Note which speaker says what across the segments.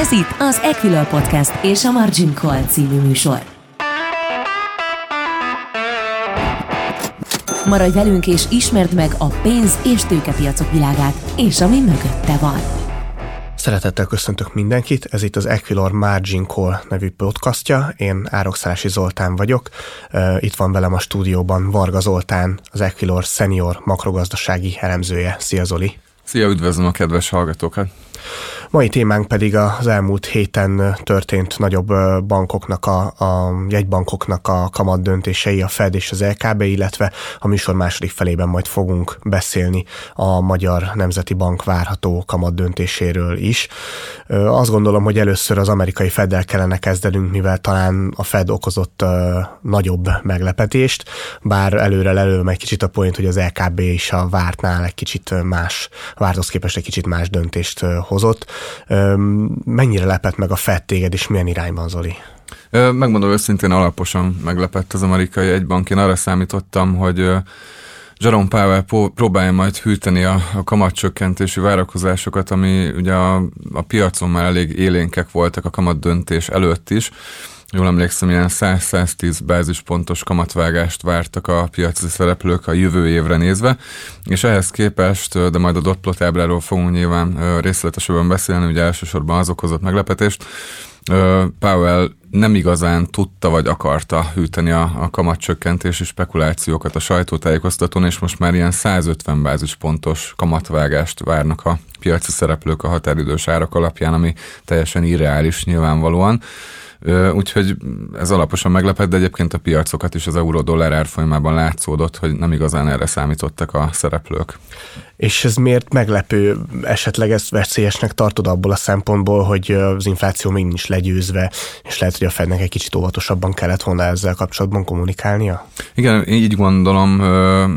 Speaker 1: Ez itt az Equilor Podcast és a Margin Call című műsor. Maradj velünk és ismerd meg a pénz- és tőkepiacok világát, és ami mögötte van.
Speaker 2: Szeretettel köszöntök mindenkit, ez itt az Equilor Margin Call nevű podcastja, én Árokszálasi Zoltán vagyok, itt van velem a stúdióban Varga Zoltán, az Equilor senior makrogazdasági elemzője. Szia Zoli!
Speaker 3: Szia, üdvözlöm a kedves hallgatókat!
Speaker 2: Mai témánk pedig az elmúlt héten történt nagyobb bankoknak, a, a jegybankoknak a kamat döntései, a Fed és az LKB, illetve a műsor második felében majd fogunk beszélni a Magyar Nemzeti Bank várható kamat döntéséről is. Azt gondolom, hogy először az amerikai Feddel kellene kezdenünk, mivel talán a Fed okozott nagyobb meglepetést, bár előre lelőm egy kicsit a point, hogy az LKB is a vártnál egy kicsit más, várthoz képest egy kicsit más döntést hozott. Mennyire lepett meg a Fed téged, és milyen irányban, Zoli?
Speaker 3: Megmondom őszintén, alaposan meglepett az amerikai egybank. Én arra számítottam, hogy Jerome Powell próbálja majd hűteni a, a kamatcsökkentési várakozásokat, ami ugye a, a piacon már elég élénkek voltak a kamat döntés előtt is, jól emlékszem, ilyen 100-110 bázispontos kamatvágást vártak a piaci szereplők a jövő évre nézve, és ehhez képest, de majd a dotplot ábráról fogunk nyilván részletesebben beszélni, ugye elsősorban az okozott meglepetést, Powell nem igazán tudta vagy akarta hűteni a, a kamatcsökkentési spekulációkat a sajtótájékoztatón, és most már ilyen 150 bázispontos kamatvágást várnak a piaci szereplők a határidős árak alapján, ami teljesen irreális nyilvánvalóan. Úgyhogy ez alaposan meglepett, de egyébként a piacokat is az euró-dollár árfolyamában látszódott, hogy nem igazán erre számítottak a szereplők.
Speaker 2: És ez miért meglepő? Esetleg ezt veszélyesnek tartod abból a szempontból, hogy az infláció még nincs legyőzve, és lehet, hogy a Fednek egy kicsit óvatosabban kellett volna ezzel kapcsolatban kommunikálnia?
Speaker 3: Igen, így gondolom,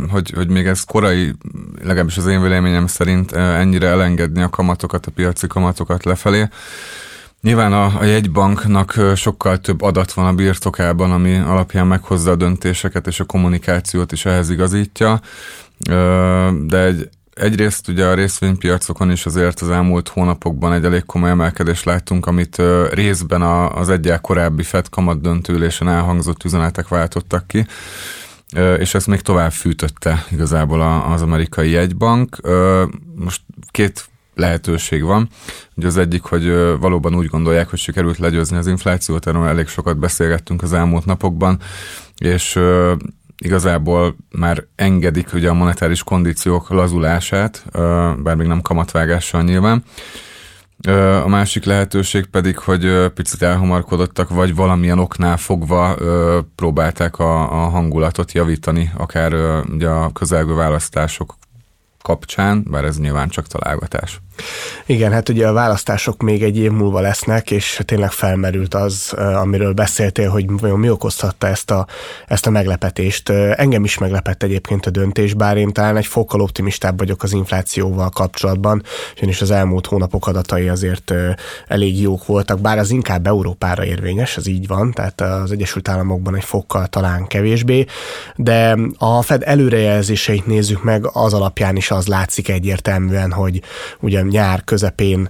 Speaker 3: hogy, hogy még ez korai, legalábbis az én véleményem szerint ennyire elengedni a kamatokat, a piaci kamatokat lefelé. Nyilván a, a jegybanknak sokkal több adat van a birtokában, ami alapján meghozza a döntéseket, és a kommunikációt is ehhez igazítja, de egy, egyrészt ugye a részvénypiacokon is azért az elmúlt hónapokban egy elég komoly emelkedést láttunk, amit részben az egyel korábbi FED kamat döntőülésen elhangzott üzenetek váltottak ki és ezt még tovább fűtötte igazából az amerikai jegybank. Most két lehetőség van. Ugye az egyik, hogy valóban úgy gondolják, hogy sikerült legyőzni az inflációt, erről elég sokat beszélgettünk az elmúlt napokban, és igazából már engedik ugye a monetáris kondíciók lazulását, bár még nem kamatvágással nyilván. A másik lehetőség pedig, hogy picit elhamarkodottak, vagy valamilyen oknál fogva próbálták a, a hangulatot javítani, akár ugye a közelgő választások kapcsán, bár ez nyilván csak találgatás.
Speaker 2: Igen, hát ugye a választások még egy év múlva lesznek, és tényleg felmerült az, amiről beszéltél, hogy vajon mi okozhatta ezt a, ezt a meglepetést. Engem is meglepett egyébként a döntés, bár én talán egy fokkal optimistább vagyok az inflációval kapcsolatban, ugyanis az elmúlt hónapok adatai azért elég jók voltak, bár az inkább Európára érvényes, az így van, tehát az Egyesült Államokban egy fokkal talán kevésbé, de a Fed előrejelzéseit nézzük meg, az alapján is az látszik egyértelműen, hogy ugye nyár közepén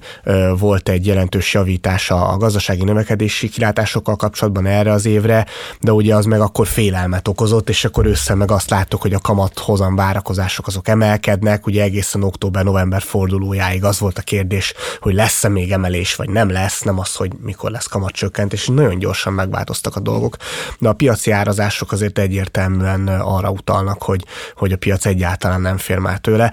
Speaker 2: volt egy jelentős javítása a gazdasági növekedési kilátásokkal kapcsolatban erre az évre, de ugye az meg akkor félelmet okozott, és akkor össze meg azt láttuk, hogy a kamathozam várakozások azok emelkednek, ugye egészen október-november fordulójáig az volt a kérdés, hogy lesz-e még emelés, vagy nem lesz, nem az, hogy mikor lesz kamatcsökkentés, és nagyon gyorsan megváltoztak a dolgok. De a piaci árazások azért egyértelműen arra utalnak, hogy, hogy a piac egyáltalán nem fér már tőle.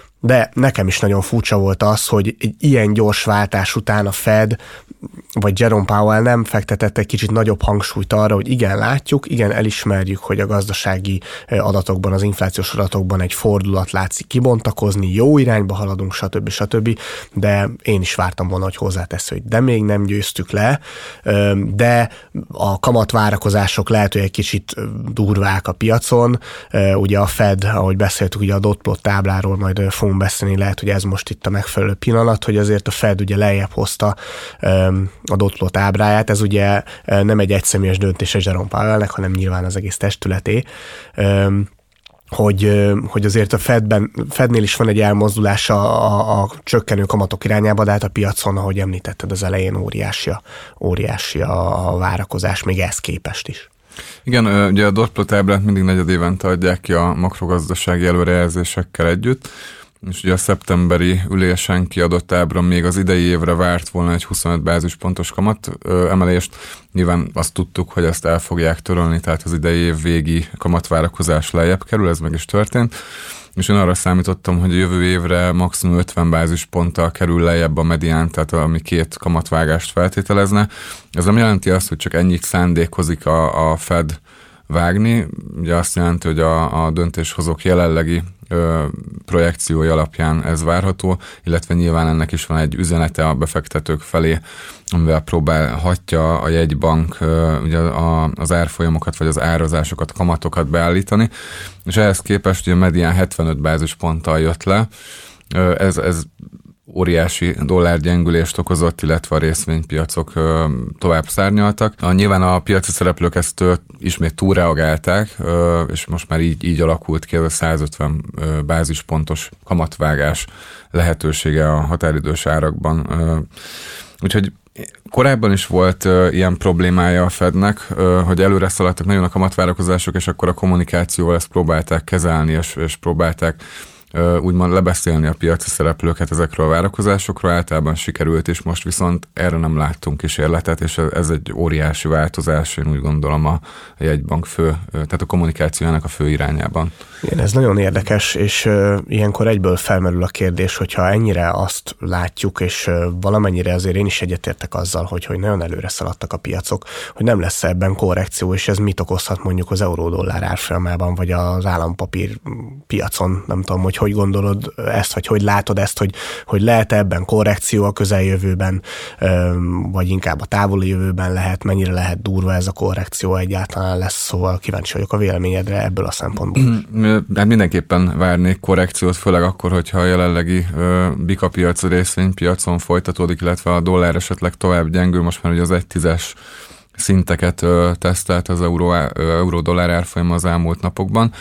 Speaker 2: De nekem is nagyon furcsa volt az, hogy egy ilyen gyors váltás után a Fed vagy Jerome Powell nem fektetett egy kicsit nagyobb hangsúlyt arra, hogy igen, látjuk, igen, elismerjük, hogy a gazdasági adatokban, az inflációs adatokban egy fordulat látszik kibontakozni, jó irányba haladunk, stb. stb. De én is vártam volna, hogy hozzátesz, hogy de még nem győztük le, de a kamat várakozások lehet, hogy egy kicsit durvák a piacon. Ugye a Fed, ahogy beszéltük, ugye a dotplot tábláról majd fogunk beszélni, lehet, hogy ez most itt a megfelelő pillanat, hogy azért a Fed ugye lejjebb hozta a dotplot ábráját, ez ugye nem egy egyszemélyes döntés a Jerome Powellnek, hanem nyilván az egész testületé. Hogy, hogy azért a Fedben, Fednél is van egy elmozdulás a, a, a csökkenő kamatok irányába, de hát a piacon, ahogy említetted az elején, óriási a, óriási a várakozás, még ez képest is.
Speaker 3: Igen, ugye a Dotplot ábrát mindig negyed évente adják ki a makrogazdasági előrejelzésekkel együtt, és ugye a szeptemberi ülésen kiadott ábra még az idei évre várt volna egy 25 bázispontos kamat emelést. Nyilván azt tudtuk, hogy ezt el fogják törölni, tehát az idei év végi kamatvárakozás lejjebb kerül, ez meg is történt és én arra számítottam, hogy jövő évre maximum 50 bázisponttal kerül lejjebb a medián, tehát ami két kamatvágást feltételezne. Ez nem jelenti azt, hogy csak ennyit szándékozik a, a Fed vágni. Ugye azt jelenti, hogy a, a döntéshozók jelenlegi ö, projekciói alapján ez várható, illetve nyilván ennek is van egy üzenete a befektetők felé, amivel próbálhatja a jegybank ö, ugye a, az árfolyamokat, vagy az árazásokat, kamatokat beállítani, és ehhez képest ugye a medián 75 bázisponttal jött le, ez, ez óriási dollárgyengülést okozott, illetve a részvénypiacok tovább szárnyaltak. Nyilván a piaci szereplők ezt ismét túlreagálták, és most már így, így alakult ki ez a 150 bázispontos kamatvágás lehetősége a határidős árakban. Úgyhogy Korábban is volt uh, ilyen problémája a Fednek, uh, hogy előre szaladtak nagyon a kamatvárakozások, és akkor a kommunikációval ezt próbálták kezelni, és, és próbálták úgymond lebeszélni a piaci szereplőket ezekről a várakozásokról, általában sikerült, és most viszont erre nem láttunk kísérletet, és ez egy óriási változás, én úgy gondolom a jegybank fő, tehát a kommunikációjának a fő irányában.
Speaker 2: Igen, ez nagyon érdekes, és ilyenkor egyből felmerül a kérdés, hogyha ennyire azt látjuk, és valamennyire azért én is egyetértek azzal, hogy, hogy nagyon előre szaladtak a piacok, hogy nem lesz ebben korrekció, és ez mit okozhat mondjuk az euró-dollár árfolyamában, vagy az állampapír piacon, nem tudom, hogy hogy gondolod ezt, vagy hogy látod ezt, hogy, hogy lehet ebben korrekció a közeljövőben, vagy inkább a távoli jövőben lehet, mennyire lehet durva ez a korrekció egyáltalán lesz, szóval kíváncsi vagyok a véleményedre ebből a szempontból.
Speaker 3: Hát mindenképpen várnék korrekciót, főleg akkor, hogyha a jelenlegi bikapiac, részvénypiacon folytatódik, illetve a dollár esetleg tovább gyengül, most már ugye az egy tízes szinteket tesztelt az euró, euró-dollár árfolyam az elmúlt napokban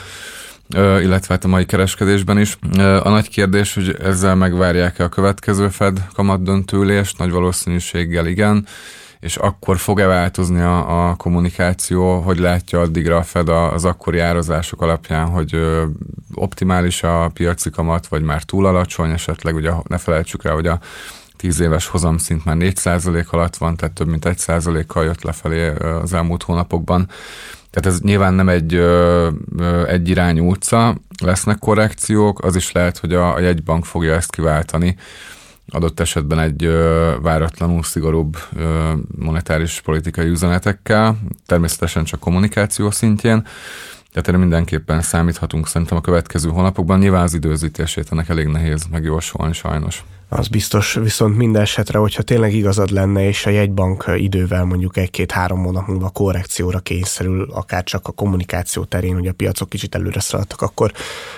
Speaker 3: illetve hát a mai kereskedésben is. A nagy kérdés, hogy ezzel megvárják-e a következő Fed kamat döntőlést, nagy valószínűséggel igen, és akkor fog-e változni a, a kommunikáció, hogy látja addigra a Fed az akkori árazások alapján, hogy optimális a piaci kamat, vagy már túl alacsony, esetleg ugye ne felejtsük rá, hogy a 10 éves hozamszint már 4% alatt van, tehát több mint 1%-kal jött lefelé az elmúlt hónapokban. Tehát ez nyilván nem egy egy irányú utca, lesznek korrekciók, az is lehet, hogy a, a jegybank fogja ezt kiváltani, adott esetben egy ö, váratlanul szigorúbb ö, monetáris politikai üzenetekkel, természetesen csak kommunikáció szintjén, tehát erre mindenképpen számíthatunk szerintem a következő hónapokban. Nyilván az időzítését ennek elég nehéz megjósolni sajnos.
Speaker 2: Az biztos, viszont minden esetre, hogyha tényleg igazad lenne, és a jegybank idővel mondjuk egy-két-három hónap múlva korrekcióra kényszerül, akár csak a kommunikáció terén, hogy a piacok kicsit előre szaladtak, akkor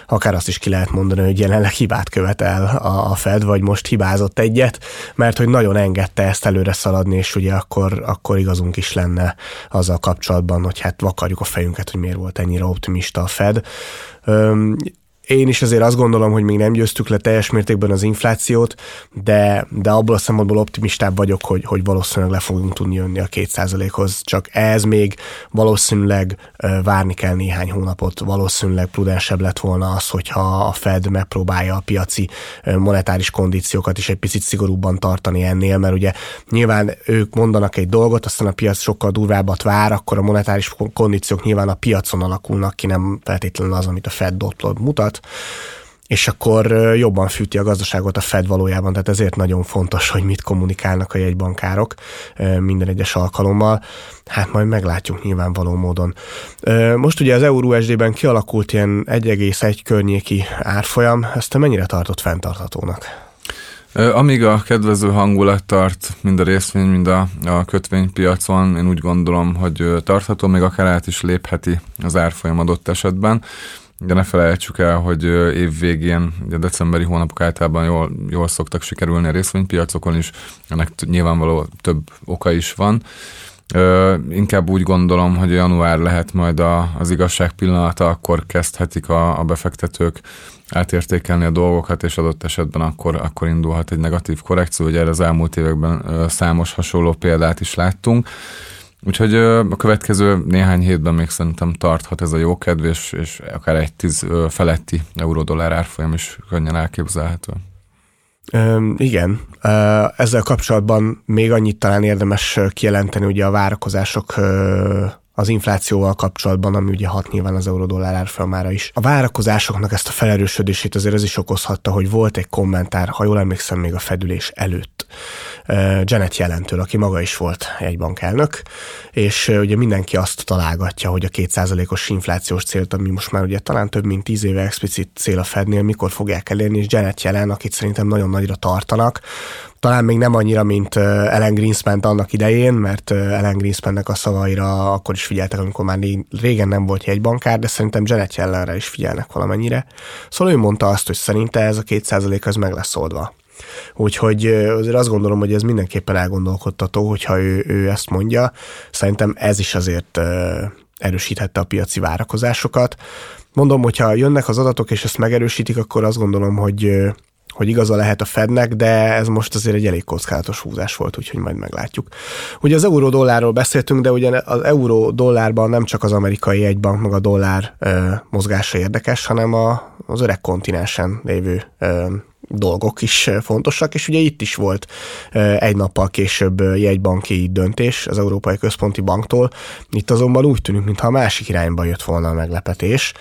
Speaker 2: akár azt is ki lehet mondani, hogy jelenleg hibát követel a Fed, vagy most hibázott egyet, mert hogy nagyon engedte ezt előre szaladni, és ugye akkor, akkor igazunk is lenne azzal kapcsolatban, hogy hát vakarjuk a fejünket, hogy miért volt ennyire optimista a Fed. Én is azért azt gondolom, hogy még nem győztük le teljes mértékben az inflációt, de, de abból a szempontból optimistább vagyok, hogy, hogy valószínűleg le fogunk tudni jönni a 2%-hoz. Csak ez még valószínűleg várni kell néhány hónapot. Valószínűleg prudensebb lett volna az, hogyha a Fed megpróbálja a piaci monetáris kondíciókat is egy picit szigorúbban tartani ennél, mert ugye nyilván ők mondanak egy dolgot, aztán a piac sokkal durvábbat vár, akkor a monetáris kondíciók nyilván a piacon alakulnak ki, nem feltétlenül az, amit a Fed dotlod mutat és akkor jobban fűti a gazdaságot a Fed valójában, tehát ezért nagyon fontos, hogy mit kommunikálnak a jegybankárok minden egyes alkalommal. Hát majd meglátjuk nyilvánvaló módon. Most ugye az EURUSD-ben kialakult ilyen 1,1 környéki árfolyam, ezt te mennyire tartott fenntarthatónak?
Speaker 3: Amíg a kedvező hangulat tart, mind a részvény, mind a, a kötvénypiacon, én úgy gondolom, hogy tartható, még akár át is lépheti az árfolyam adott esetben. De ne felejtsük el, hogy év végén, ugye decemberi hónapok általában jól, jól szoktak sikerülni a részvénypiacokon is, ennek nyilvánvaló több oka is van. Ö, inkább úgy gondolom, hogy január lehet majd a, az igazság pillanata, akkor kezdhetik a, a befektetők átértékelni a dolgokat, és adott esetben akkor, akkor indulhat egy negatív korrekció, hogy erre az elmúlt években ö, számos hasonló példát is láttunk. Úgyhogy a következő néhány hétben még szerintem tarthat ez a jó kedv, és, és akár egy tíz feletti euró-dollár árfolyam is könnyen elképzelhető.
Speaker 2: Üm, igen, ezzel kapcsolatban még annyit talán érdemes kijelenteni, ugye a várakozások az inflációval kapcsolatban, ami ugye hat nyilván az euró-dollár árfolyamára is. A várakozásoknak ezt a felerősödését azért ez is okozhatta, hogy volt egy kommentár, ha jól emlékszem, még a fedülés előtt. Janet jelentől, aki maga is volt egy bankelnök, és ugye mindenki azt találgatja, hogy a kétszázalékos inflációs célt, ami most már ugye talán több mint tíz éve explicit cél a Fednél, mikor fogják elérni, és Janet jelen, akit szerintem nagyon nagyra tartanak, talán még nem annyira, mint Ellen greenspan annak idején, mert Ellen Greenspannek a szavaira akkor is figyeltek, amikor már régen nem volt jegybankár, de szerintem Janet Yellenre is figyelnek valamennyire. Szóval ő mondta azt, hogy szerinte ez a két százalék az meg lesz oldva. Úgyhogy azért azt gondolom, hogy ez mindenképpen elgondolkodtató, hogyha ő, ő ezt mondja. Szerintem ez is azért erősíthette a piaci várakozásokat. Mondom, hogyha jönnek az adatok, és ezt megerősítik, akkor azt gondolom, hogy hogy igaza lehet a Fednek, de ez most azért egy elég kockázatos húzás volt, úgyhogy majd meglátjuk. Ugye az euró-dollárról beszéltünk, de ugye az euró-dollárban nem csak az amerikai egybank, meg a dollár ö, mozgása érdekes, hanem a, az öreg kontinensen lévő ö, dolgok is fontosak, és ugye itt is volt egy nappal később jegybanki döntés az Európai Központi Banktól. Itt azonban úgy tűnik, mintha a másik irányba jött volna a meglepetés.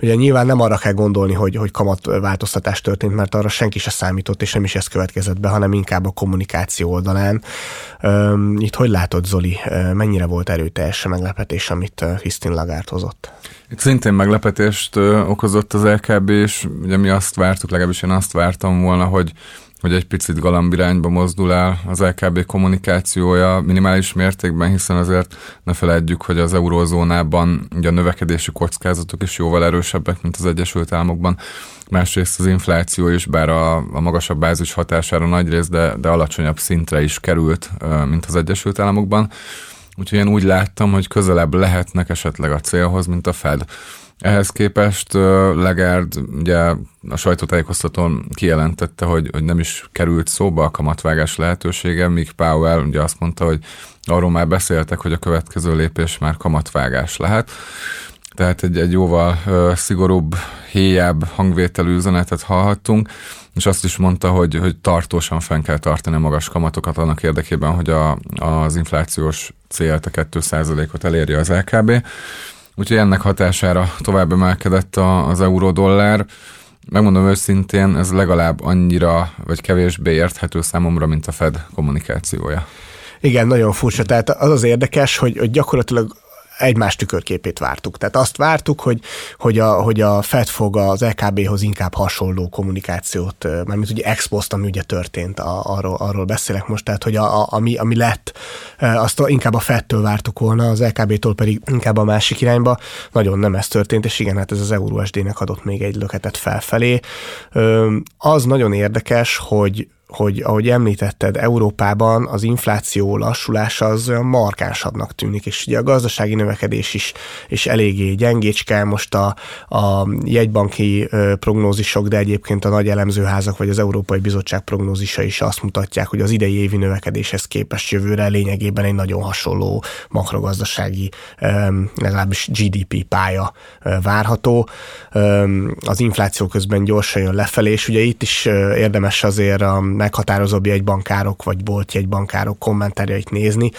Speaker 2: Ugye nyilván nem arra kell gondolni, hogy, hogy kamatváltoztatás történt, mert arra senki se számított, és nem is ez következett be, hanem inkább a kommunikáció oldalán. Itt hogy látod, Zoli, mennyire volt erőteljes a meglepetés, amit Christine Lagarde hozott?
Speaker 3: Itt szintén meglepetést okozott az LKB, és ugye mi azt vártuk, legalábbis én azt vártam volna, hogy hogy egy picit galambirányba mozdul el az LKB kommunikációja minimális mértékben, hiszen azért ne feledjük, hogy az eurózónában ugye a növekedési kockázatok is jóval erősebbek, mint az Egyesült Államokban. Másrészt az infláció is, bár a, a magasabb bázis hatására nagy rész, de, de alacsonyabb szintre is került, mint az Egyesült Államokban. Úgyhogy én úgy láttam, hogy közelebb lehetnek esetleg a célhoz, mint a Fed. Ehhez képest Legard ugye a sajtótájékoztatón kijelentette, hogy, hogy nem is került szóba a kamatvágás lehetősége, míg Powell ugye azt mondta, hogy arról már beszéltek, hogy a következő lépés már kamatvágás lehet. Tehát egy, egy jóval ö, szigorúbb, héjább hangvételű üzenetet hallhattunk, és azt is mondta, hogy, hogy tartósan fenn kell tartani a magas kamatokat annak érdekében, hogy a, az inflációs célt, a 2%-ot elérje az LKB. Úgyhogy ennek hatására tovább emelkedett az euró-dollár. Megmondom őszintén, ez legalább annyira, vagy kevésbé érthető számomra, mint a Fed kommunikációja.
Speaker 2: Igen, nagyon furcsa. Tehát az az érdekes, hogy, hogy gyakorlatilag egymás tükörképét vártuk. Tehát azt vártuk, hogy, hogy, a, hogy a Fed fog az LKB-hoz inkább hasonló kommunikációt, mármint ugye ex post, ami ugye történt, a, arról, arról beszélek most, tehát hogy a, a, ami, ami lett, azt inkább a Fedtől vártuk volna, az LKB-tól pedig inkább a másik irányba. Nagyon nem ez történt, és igen, hát ez az EURUSD-nek adott még egy löketet felfelé. Az nagyon érdekes, hogy hogy ahogy említetted, Európában az infláció lassulása az olyan markánsabbnak tűnik, és ugye a gazdasági növekedés is, is eléggé gyengécske, most a, a jegybanki prognózisok, de egyébként a nagy elemzőházak vagy az Európai Bizottság prognózisa is azt mutatják, hogy az idei évi növekedéshez képest jövőre lényegében egy nagyon hasonló makrogazdasági, legalábbis GDP pálya várható. Az infláció közben gyorsan jön lefelé, és ugye itt is érdemes azért a meghatározóbb jegybankárok, vagy volt jegybankárok kommentárjait nézni,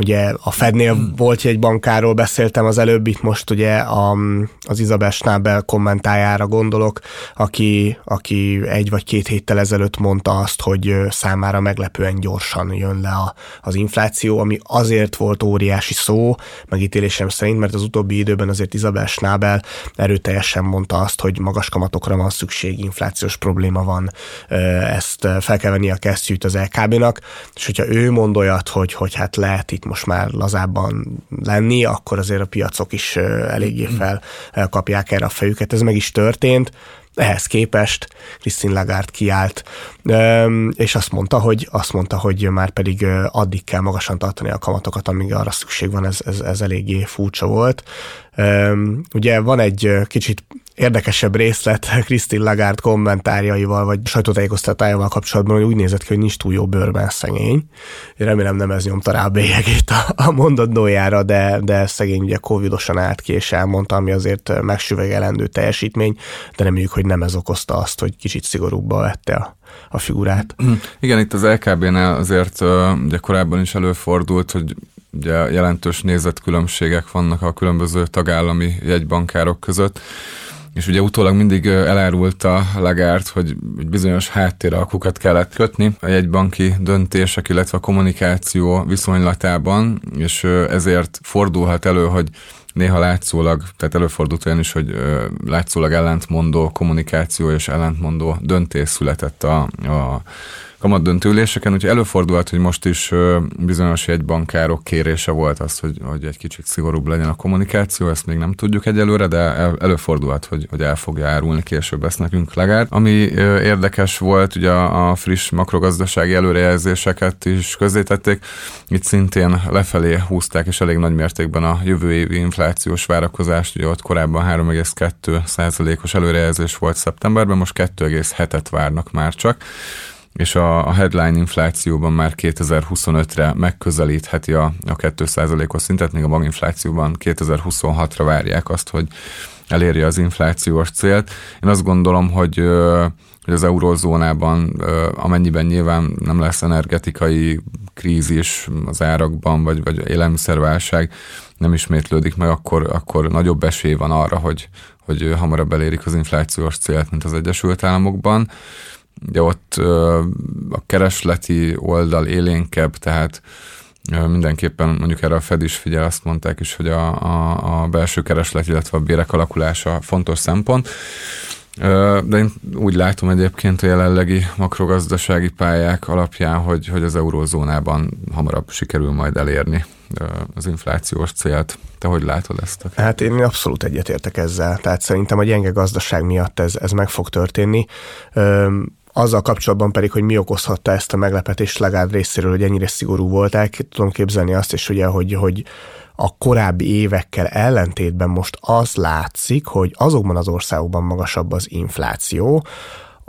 Speaker 2: Ugye a Fednél hmm. volt egy bankáról beszéltem az előbb, itt most ugye a, az Isabel Schnabel kommentájára gondolok, aki, aki egy vagy két héttel ezelőtt mondta azt, hogy számára meglepően gyorsan jön le a, az infláció, ami azért volt óriási szó, megítélésem szerint, mert az utóbbi időben azért Isabel Schnabel erőteljesen mondta azt, hogy magas kamatokra van szükség, inflációs probléma van, ezt fel kell venni a kesztyűt az LKB-nak, és hogyha ő mond olyat, hogy, hogy hát lehet itt most már lazábban lenni, akkor azért a piacok is eléggé mm-hmm. felkapják erre a fejüket. Ez meg is történt. Ehhez képest Christine Lagarde kiállt, és azt mondta, hogy azt mondta, hogy már pedig addig kell magasan tartani a kamatokat, amíg arra szükség van, ez, ez, ez eléggé furcsa volt. Ugye van egy kicsit érdekesebb részlet Christine Lagarde kommentárjaival, vagy sajtótájékoztatájával kapcsolatban, hogy úgy nézett ki, hogy nincs túl jó bőrben szegény. Én remélem nem ez nyomta rá a bélyegét a, a mondatnójára, de, de szegény ugye covidosan állt ki, és elmondta, ami azért megsüvegelendő teljesítmény, de reméljük, hogy nem ez okozta azt, hogy kicsit szigorúbba vette a, a figurát.
Speaker 3: Igen, itt az LKB-nál azért ugye korábban is előfordult, hogy ugye jelentős nézetkülönbségek vannak a különböző tagállami jegybankárok között, és ugye utólag mindig elárulta Lagárt, hogy bizonyos háttéralkukat kellett kötni a jegybanki döntések, illetve a kommunikáció viszonylatában, és ezért fordulhat elő, hogy néha látszólag, tehát előfordult olyan is, hogy látszólag ellentmondó kommunikáció és ellentmondó döntés született a, a kamatdöntőüléseken, úgyhogy előfordulhat, hogy most is bizonyos jegybankárok kérése volt az, hogy, hogy egy kicsit szigorúbb legyen a kommunikáció, ezt még nem tudjuk egyelőre, de előfordulhat, hogy, hogy el fogja árulni később ezt nekünk legalább. Ami érdekes volt, ugye a friss makrogazdasági előrejelzéseket is közzétették, itt szintén lefelé húzták, és elég nagy mértékben a jövő évi inflációs várakozást, ugye ott korábban 3,2 százalékos előrejelzés volt szeptemberben, most 2,7-et várnak már csak és a, a headline inflációban már 2025-re megközelítheti a, a 2%-os szintet, még a maginflációban 2026-ra várják azt, hogy elérje az inflációs célt. Én azt gondolom, hogy hogy az eurózónában, amennyiben nyilván nem lesz energetikai krízis az árakban, vagy, vagy élelmiszerválság nem ismétlődik meg, akkor, akkor nagyobb esély van arra, hogy, hogy hamarabb elérik az inflációs célt, mint az Egyesült Államokban. Ugye ott a keresleti oldal élénkebb, tehát mindenképpen mondjuk erre a Fed is figyel, azt mondták is, hogy a, a, a belső kereslet, illetve a bérek alakulása fontos szempont. De én úgy látom egyébként a jelenlegi makrogazdasági pályák alapján, hogy, hogy az eurózónában hamarabb sikerül majd elérni az inflációs célt. Te hogy látod ezt?
Speaker 2: Hát én abszolút egyetértek ezzel. Tehát szerintem a gyenge gazdaság miatt ez, ez meg fog történni. Azzal kapcsolatban pedig, hogy mi okozhatta ezt a meglepetést legalább részéről, hogy ennyire szigorú volt, el tudom képzelni azt is, ugye, hogy, hogy a korábbi évekkel ellentétben most az látszik, hogy azokban az országokban magasabb az infláció,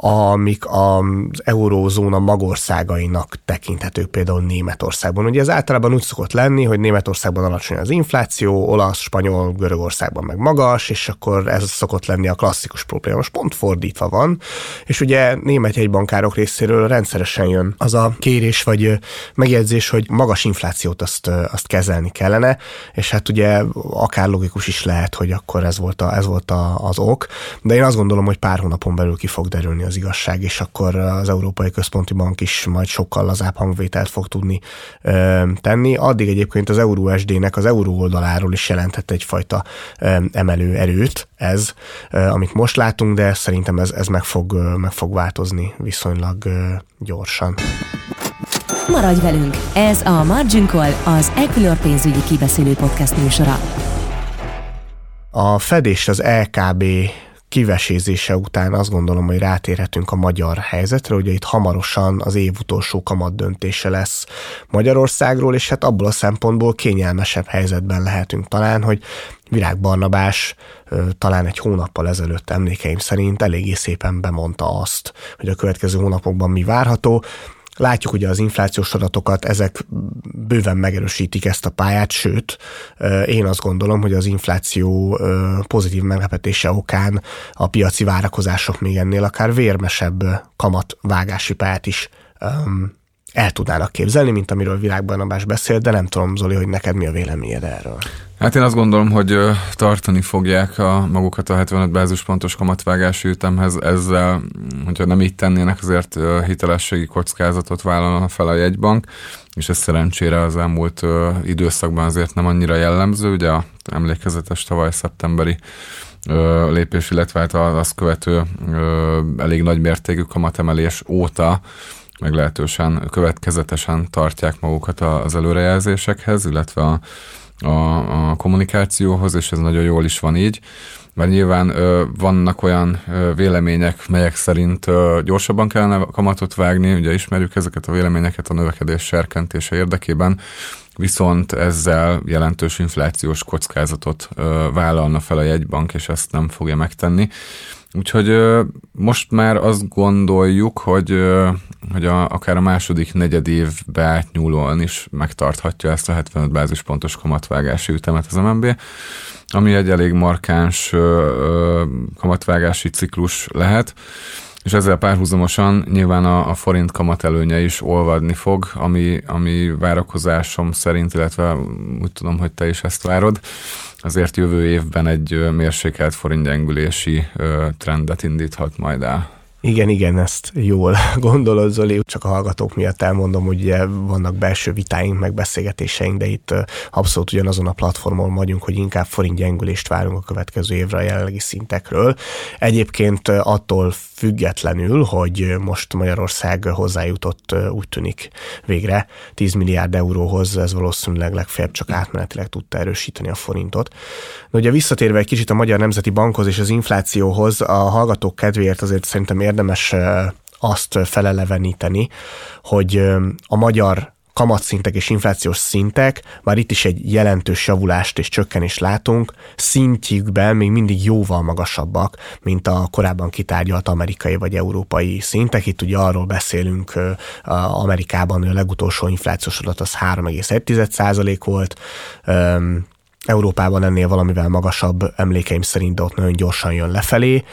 Speaker 2: amik az eurózóna magországainak tekinthetők, például Németországban. Ugye ez általában úgy szokott lenni, hogy Németországban alacsony az infláció, olasz, spanyol, Görögországban meg magas, és akkor ez szokott lenni a klasszikus probléma. Most pont fordítva van, és ugye német jegybankárok részéről rendszeresen jön az a kérés vagy megjegyzés, hogy magas inflációt azt, azt kezelni kellene, és hát ugye akár logikus is lehet, hogy akkor ez volt, a, ez volt a, az ok, de én azt gondolom, hogy pár hónapon belül ki fog derülni az igazság, és akkor az Európai Központi Bank is majd sokkal lazább hangvételt fog tudni ö, tenni. Addig egyébként az EURUSD-nek az euró oldaláról is jelentett egyfajta ö, emelő erőt ez, ö, amit most látunk, de szerintem ez, ez meg, fog, ö, meg fog változni viszonylag ö, gyorsan.
Speaker 1: Maradj velünk! Ez a Margin Call, az Equilor pénzügyi kibeszélő podcast műsora.
Speaker 2: A Fed és az LKB kivesézése után azt gondolom, hogy rátérhetünk a magyar helyzetre, ugye itt hamarosan az év utolsó kamat döntése lesz Magyarországról, és hát abból a szempontból kényelmesebb helyzetben lehetünk talán, hogy Virág Barnabás talán egy hónappal ezelőtt emlékeim szerint eléggé szépen bemondta azt, hogy a következő hónapokban mi várható. Látjuk ugye az inflációs adatokat, ezek bőven megerősítik ezt a pályát, sőt, én azt gondolom, hogy az infláció pozitív meglepetése okán a piaci várakozások még ennél akár vérmesebb kamatvágási pályát is el tudnának képzelni, mint amiről Világbarnabás beszélt, de nem tudom, Zoli, hogy neked mi a véleményed erről.
Speaker 3: Hát én azt gondolom, hogy tartani fogják a magukat a 75 bázispontos kamatvágási ütemhez, ezzel, hogyha nem így tennének, azért hitelességi kockázatot vállalna fel a jegybank, és ez szerencsére az elmúlt időszakban azért nem annyira jellemző, ugye a emlékezetes tavaly szeptemberi lépés, illetve hát azt követő elég nagy mértékű kamatemelés óta meglehetősen következetesen tartják magukat az előrejelzésekhez, illetve a a, a kommunikációhoz, és ez nagyon jól is van így mert nyilván ö, vannak olyan ö, vélemények, melyek szerint ö, gyorsabban kellene kamatot vágni, ugye ismerjük ezeket a véleményeket a növekedés serkentése érdekében, viszont ezzel jelentős inflációs kockázatot ö, vállalna fel a jegybank, és ezt nem fogja megtenni. Úgyhogy most már azt gondoljuk, hogy, hogy a, akár a második negyed évbe átnyúlóan is megtarthatja ezt a 75 bázispontos kamatvágási ütemet az MNB ami egy elég markáns kamatvágási ciklus lehet, és ezzel párhuzamosan nyilván a, a forint kamat előnye is olvadni fog, ami, ami várakozásom szerint, illetve úgy tudom, hogy te is ezt várod, azért jövő évben egy mérsékelt forint gyengülési trendet indíthat majd el.
Speaker 2: Igen, igen, ezt jól gondolod, Zoli. Csak a hallgatók miatt elmondom, hogy ugye vannak belső vitáink, meg beszélgetéseink, de itt abszolút ugyanazon a platformon vagyunk, hogy inkább forint gyengülést várunk a következő évre a jelenlegi szintekről. Egyébként attól függetlenül, hogy most Magyarország hozzájutott úgy tűnik végre 10 milliárd euróhoz, ez valószínűleg legfeljebb csak átmenetileg tudta erősíteni a forintot. De ugye visszatérve egy kicsit a Magyar Nemzeti Bankhoz és az inflációhoz, a hallgatók kedvéért azért szerintem érdemes azt feleleveníteni, hogy a magyar kamatszintek és inflációs szintek, már itt is egy jelentős javulást és csökkenést látunk, szintjükben még mindig jóval magasabbak, mint a korábban kitárgyalt amerikai vagy európai szintek. Itt ugye arról beszélünk, Amerikában a legutolsó inflációs adat az 3,1% volt, Európában ennél valamivel magasabb emlékeim szerint, de ott nagyon gyorsan jön lefelé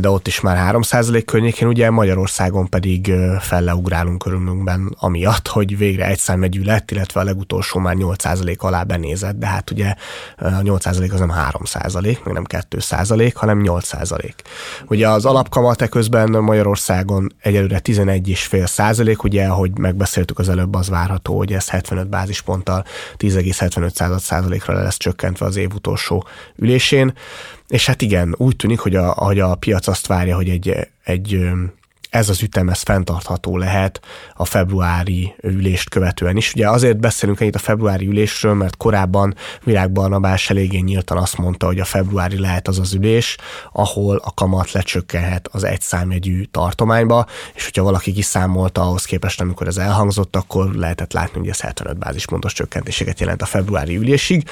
Speaker 2: de ott is már 3% környékén, ugye Magyarországon pedig felleugrálunk örömünkben amiatt, hogy végre egy számjegyű lett, illetve a legutolsó már 8% alá benézett, de hát ugye a 8% az nem 3%, meg nem 2%, hanem 8%. Ugye az alapkamat közben Magyarországon egyelőre 11,5%, ugye ahogy megbeszéltük az előbb, az várható, hogy ez 75 bázisponttal 10,75%-ra lesz csökkentve az év utolsó ülésén. És hát igen, úgy tűnik, hogy a, hogy a piac azt várja, hogy egy, egy ez az ütem, ez fenntartható lehet a februári ülést követően is. Ugye azért beszélünk ennyit a februári ülésről, mert korábban Virág Barnabás eléggé nyíltan azt mondta, hogy a februári lehet az az ülés, ahol a kamat lecsökkenhet az egy számjegyű tartományba, és hogyha valaki kiszámolta ahhoz képest, amikor ez elhangzott, akkor lehetett látni, hogy ez 75 bázispontos csökkentéseket jelent a februári ülésig.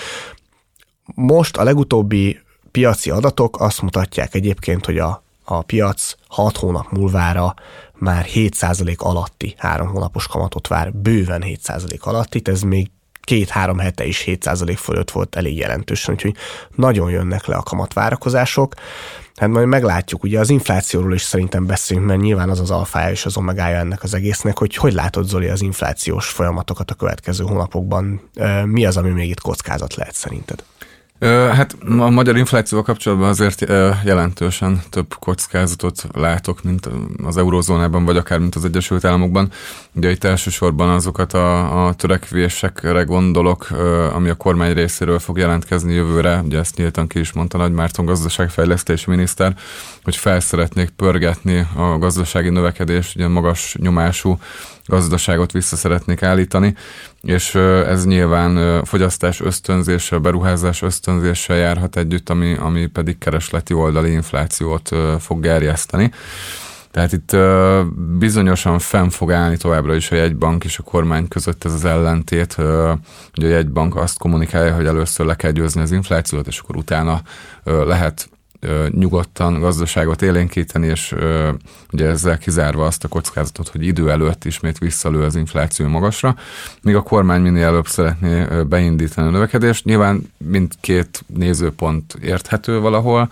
Speaker 2: Most a legutóbbi piaci adatok azt mutatják egyébként, hogy a, a piac 6 hónap múlvára már 7% alatti három hónapos kamatot vár, bőven 7% alatti, ez még két-három hete is 7% fölött volt elég jelentősen, úgyhogy nagyon jönnek le a kamatvárakozások. Hát majd meglátjuk, ugye az inflációról is szerintem beszélünk, mert nyilván az az alfája és az omegája ennek az egésznek, hogy hogy látod Zoli az inflációs folyamatokat a következő hónapokban, mi az, ami még itt kockázat lehet szerinted?
Speaker 3: Hát a magyar inflációval kapcsolatban azért jelentősen több kockázatot látok, mint az eurozónában, vagy akár mint az Egyesült Államokban. Ugye itt elsősorban azokat a, a törekvésekre gondolok, ami a kormány részéről fog jelentkezni jövőre. Ugye ezt nyíltan ki is mondta Nagy Márton gazdaságfejlesztési miniszter, hogy fel szeretnék pörgetni a gazdasági növekedést, ugye magas nyomású gazdaságot vissza szeretnék állítani, és ez nyilván fogyasztás ösztönzéssel, beruházás ösztönzéssel járhat együtt, ami, ami pedig keresleti oldali inflációt fog gerjeszteni. Tehát itt bizonyosan fenn fog állni továbbra is a jegybank és a kormány között ez az ellentét, hogy a jegybank azt kommunikálja, hogy először le kell győzni az inflációt, és akkor utána lehet nyugodtan gazdaságot élénkíteni, és ugye ezzel kizárva azt a kockázatot, hogy idő előtt ismét visszalő az infláció magasra, míg a kormány minél előbb szeretné beindítani a növekedést. Nyilván mindkét nézőpont érthető valahol,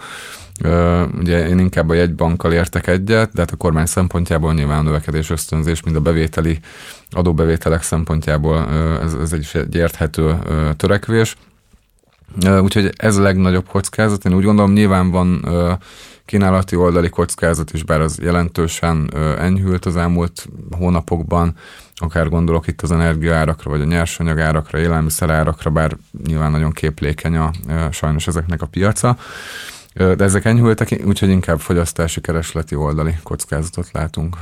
Speaker 3: Ugye én inkább a jegybankkal értek egyet, de hát a kormány szempontjából nyilván a növekedés ösztönzés, mind a bevételi adóbevételek szempontjából ez, ez egy, egy érthető törekvés. Úgyhogy ez a legnagyobb kockázat. Én úgy gondolom, nyilván van kínálati oldali kockázat is, bár az jelentősen enyhült az elmúlt hónapokban, akár gondolok itt az energiaárakra, vagy a nyersanyagárakra, élelmiszerárakra, bár nyilván nagyon képlékeny a, sajnos ezeknek a piaca. De ezek enyhültek, úgyhogy inkább fogyasztási keresleti oldali kockázatot látunk.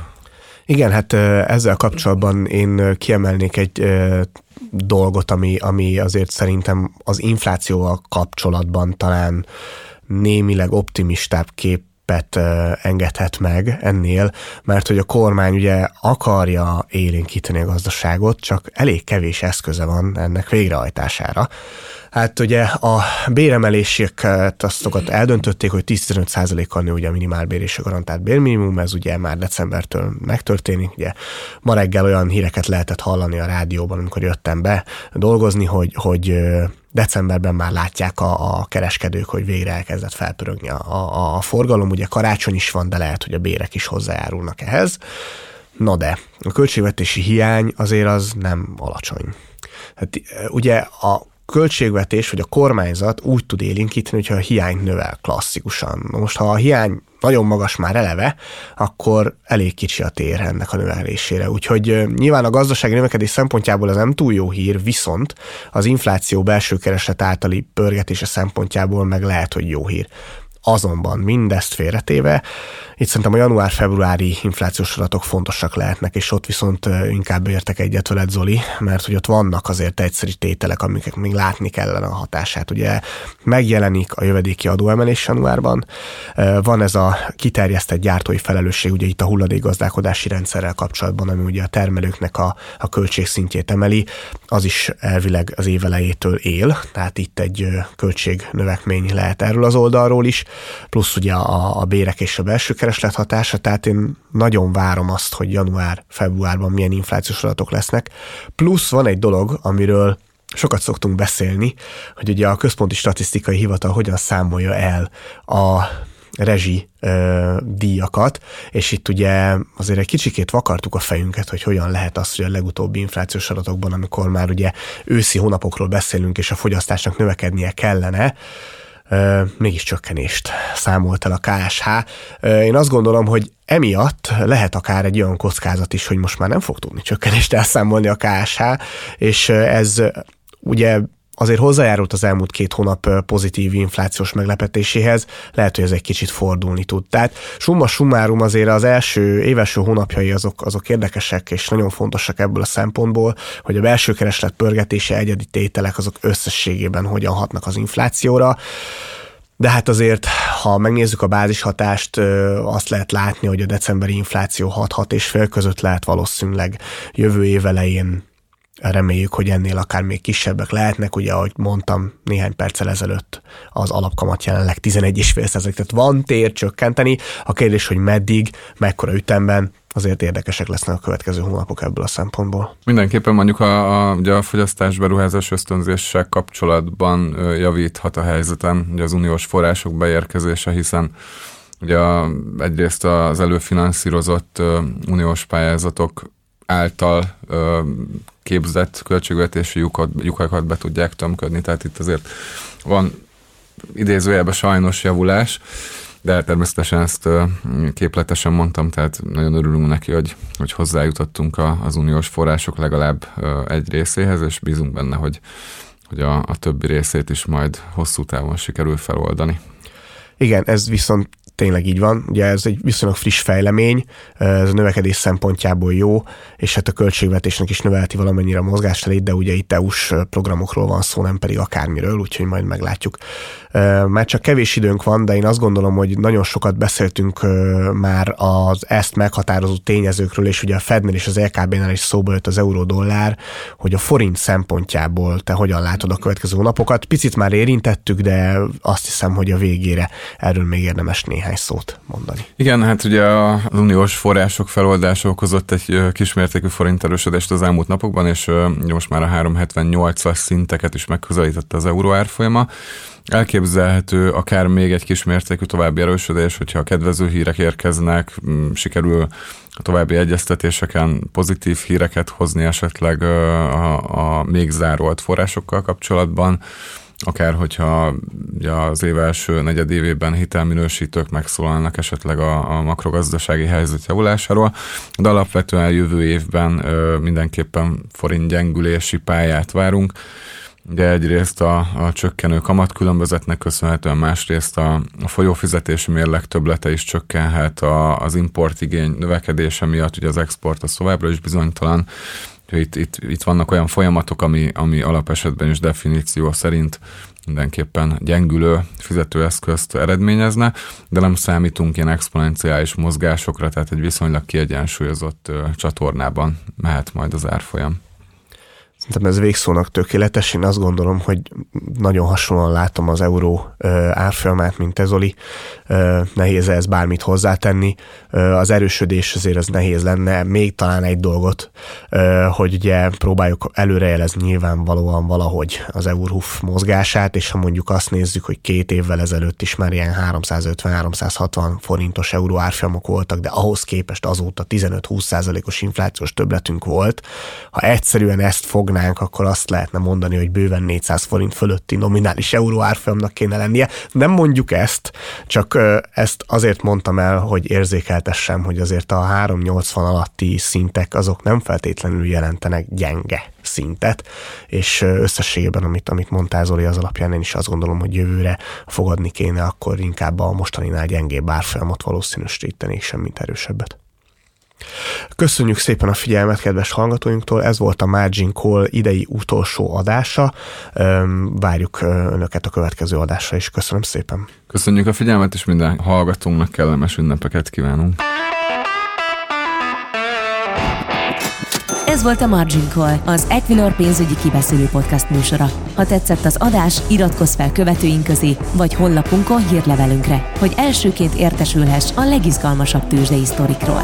Speaker 2: Igen, hát ezzel kapcsolatban én kiemelnék egy dolgot, ami, ami azért szerintem az inflációval kapcsolatban talán némileg optimistább kép engedhet meg ennél, mert hogy a kormány ugye akarja élénkíteni a gazdaságot, csak elég kevés eszköze van ennek végrehajtására. Hát ugye a béremeléseket aztokat eldöntötték, hogy 10-15%-kal nő ugye a minimálbér és a garantált bérminimum, ez ugye már decembertől megtörténik. Ugye ma reggel olyan híreket lehetett hallani a rádióban, amikor jöttem be dolgozni, hogy, hogy decemberben már látják a, a kereskedők, hogy végre elkezdett felpörögni a, a, a forgalom. Ugye karácsony is van, de lehet, hogy a bérek is hozzájárulnak ehhez. Na de, a költségvetési hiány azért az nem alacsony. Hát ugye a költségvetés vagy a kormányzat úgy tud élinkíteni, hogyha a hiányt növel klasszikusan. Most ha a hiány nagyon magas már eleve, akkor elég kicsi a tér ennek a növelésére. Úgyhogy nyilván a gazdasági növekedés szempontjából ez nem túl jó hír, viszont az infláció belső kereslet általi pörgetése szempontjából meg lehet, hogy jó hír. Azonban mindezt félretéve, itt szerintem a január-februári inflációs adatok fontosak lehetnek, és ott viszont inkább értek egyet veled, Zoli, mert hogy ott vannak azért egyszerű tételek, amiket még látni kellene a hatását. Ugye megjelenik a jövedéki adóemelés januárban, van ez a kiterjesztett gyártói felelősség, ugye itt a hulladékgazdálkodási rendszerrel kapcsolatban, ami ugye a termelőknek a, a költségszintjét emeli, az is elvileg az évelejétől él, tehát itt egy költségnövekmény lehet erről az oldalról is, plusz ugye a, a bérek és a belső kereslet hatása, tehát én nagyon várom azt, hogy január-februárban milyen inflációs adatok lesznek. Plusz van egy dolog, amiről sokat szoktunk beszélni, hogy ugye a Központi Statisztikai Hivatal hogyan számolja el a rezsi ö, díjakat, és itt ugye azért egy kicsikét vakartuk a fejünket, hogy hogyan lehet az, hogy a legutóbbi inflációs adatokban, amikor már ugye őszi hónapokról beszélünk, és a fogyasztásnak növekednie kellene, mégis csökkenést számolt el a KSH. Én azt gondolom, hogy emiatt lehet akár egy olyan kockázat is, hogy most már nem fog tudni csökkenést elszámolni a KSH, és ez ugye azért hozzájárult az elmúlt két hónap pozitív inflációs meglepetéséhez, lehet, hogy ez egy kicsit fordulni tud. Tehát summa summarum azért az első éveső hónapjai azok, azok érdekesek és nagyon fontosak ebből a szempontból, hogy a belső kereslet pörgetése, egyedi tételek azok összességében hogyan hatnak az inflációra. De hát azért, ha megnézzük a bázishatást, azt lehet látni, hogy a decemberi infláció 6-6 és fél között lehet valószínűleg jövő év elején reméljük, hogy ennél akár még kisebbek lehetnek. Ugye, ahogy mondtam néhány perccel ezelőtt, az alapkamat jelenleg 11,5 tehát van tér csökkenteni. A kérdés, hogy meddig, mekkora ütemben, azért érdekesek lesznek a következő hónapok ebből a szempontból.
Speaker 3: Mindenképpen mondjuk a, a, ugye a fogyasztás beruházás ösztönzéssel kapcsolatban javíthat a helyzeten ugye az uniós források beérkezése, hiszen ugye a, egyrészt az előfinanszírozott uniós pályázatok által ö, képzett költségvetési lyukat, lyukakat be tudják tömködni, tehát itt azért van idézőjelben sajnos javulás, de természetesen ezt képletesen mondtam, tehát nagyon örülünk neki, hogy, hogy hozzájutottunk a, az uniós források legalább egy részéhez, és bízunk benne, hogy, hogy a, a többi részét is majd hosszú távon sikerül feloldani.
Speaker 2: Igen, ez viszont tényleg így van. Ugye ez egy viszonylag friss fejlemény, ez a növekedés szempontjából jó, és hát a költségvetésnek is növelti valamennyire a mozgásterét, de ugye itt EU-s programokról van szó, nem pedig akármiről, úgyhogy majd meglátjuk. Már csak kevés időnk van, de én azt gondolom, hogy nagyon sokat beszéltünk már az ezt meghatározó tényezőkről, és ugye a Fednél és az LKB-nál is szóba jött az euró-dollár, hogy a forint szempontjából te hogyan látod a következő napokat. Picit már érintettük, de azt hiszem, hogy a végére erről még érdemes néhány szót mondani.
Speaker 3: Igen, hát ugye az uniós források feloldása okozott egy kismértékű forint erősödést az elmúlt napokban, és most már a 378-as szinteket is megközelítette az euró árfolyama. Elképzelhető akár még egy kis mértékű további erősödés, hogyha a kedvező hírek érkeznek, sikerül a további egyeztetéseken pozitív híreket hozni esetleg a, a még zárolt forrásokkal kapcsolatban, akár hogyha ugye az év első negyedévében hitelminősítők megszólalnak esetleg a, a makrogazdasági helyzet javulásáról, de alapvetően jövő évben ö, mindenképpen forint gyengülési pályát várunk. Ugye egyrészt a, a csökkenő kamatkülönbözetnek köszönhetően, másrészt a, a folyófizetési mérleg töblete is csökkenhet, a, az importigény növekedése miatt, ugye az export a továbbra is bizonytalan, Itt, itt, itt vannak olyan folyamatok, ami, ami alapesetben is definíció szerint mindenképpen gyengülő fizetőeszközt eredményezne, de nem számítunk ilyen exponenciális mozgásokra, tehát egy viszonylag kiegyensúlyozott csatornában mehet majd az árfolyam.
Speaker 2: Szerintem ez végszónak tökéletes. Én azt gondolom, hogy nagyon hasonlóan látom az euró árfolyamát, mint ez Oli. Nehéz ez bármit hozzátenni. Az erősödés azért az nehéz lenne. Még talán egy dolgot, hogy ugye próbáljuk előrejelezni nyilvánvalóan valahogy az eurhuf mozgását, és ha mondjuk azt nézzük, hogy két évvel ezelőtt is már ilyen 350-360 forintos euró árfolyamok voltak, de ahhoz képest azóta 15-20 százalékos inflációs többletünk volt. Ha egyszerűen ezt fog fognánk, akkor azt lehetne mondani, hogy bőven 400 forint fölötti nominális euró árfolyamnak kéne lennie. Nem mondjuk ezt, csak ezt azért mondtam el, hogy érzékeltessem, hogy azért a 380 alatti szintek azok nem feltétlenül jelentenek gyenge szintet, és összességében, amit, amit mondtál Zoli, az alapján én is azt gondolom, hogy jövőre fogadni kéne, akkor inkább a mostaninál gyengébb árfolyamot valószínűsítenék, semmit erősebbet. Köszönjük szépen a figyelmet kedves hallgatóinktól, ez volt a Margin Call idei utolsó adása. Várjuk Önöket a következő adásra is. Köszönöm szépen.
Speaker 3: Köszönjük a figyelmet, és minden hallgatónak kellemes ünnepeket kívánunk.
Speaker 1: Ez volt a Margin Call, az Equilor pénzügyi kibeszélő podcast műsora. Ha tetszett az adás, iratkozz fel követőink közé, vagy honlapunkon hírlevelünkre, hogy elsőként értesülhess a legizgalmasabb tőzsdei sztorikról.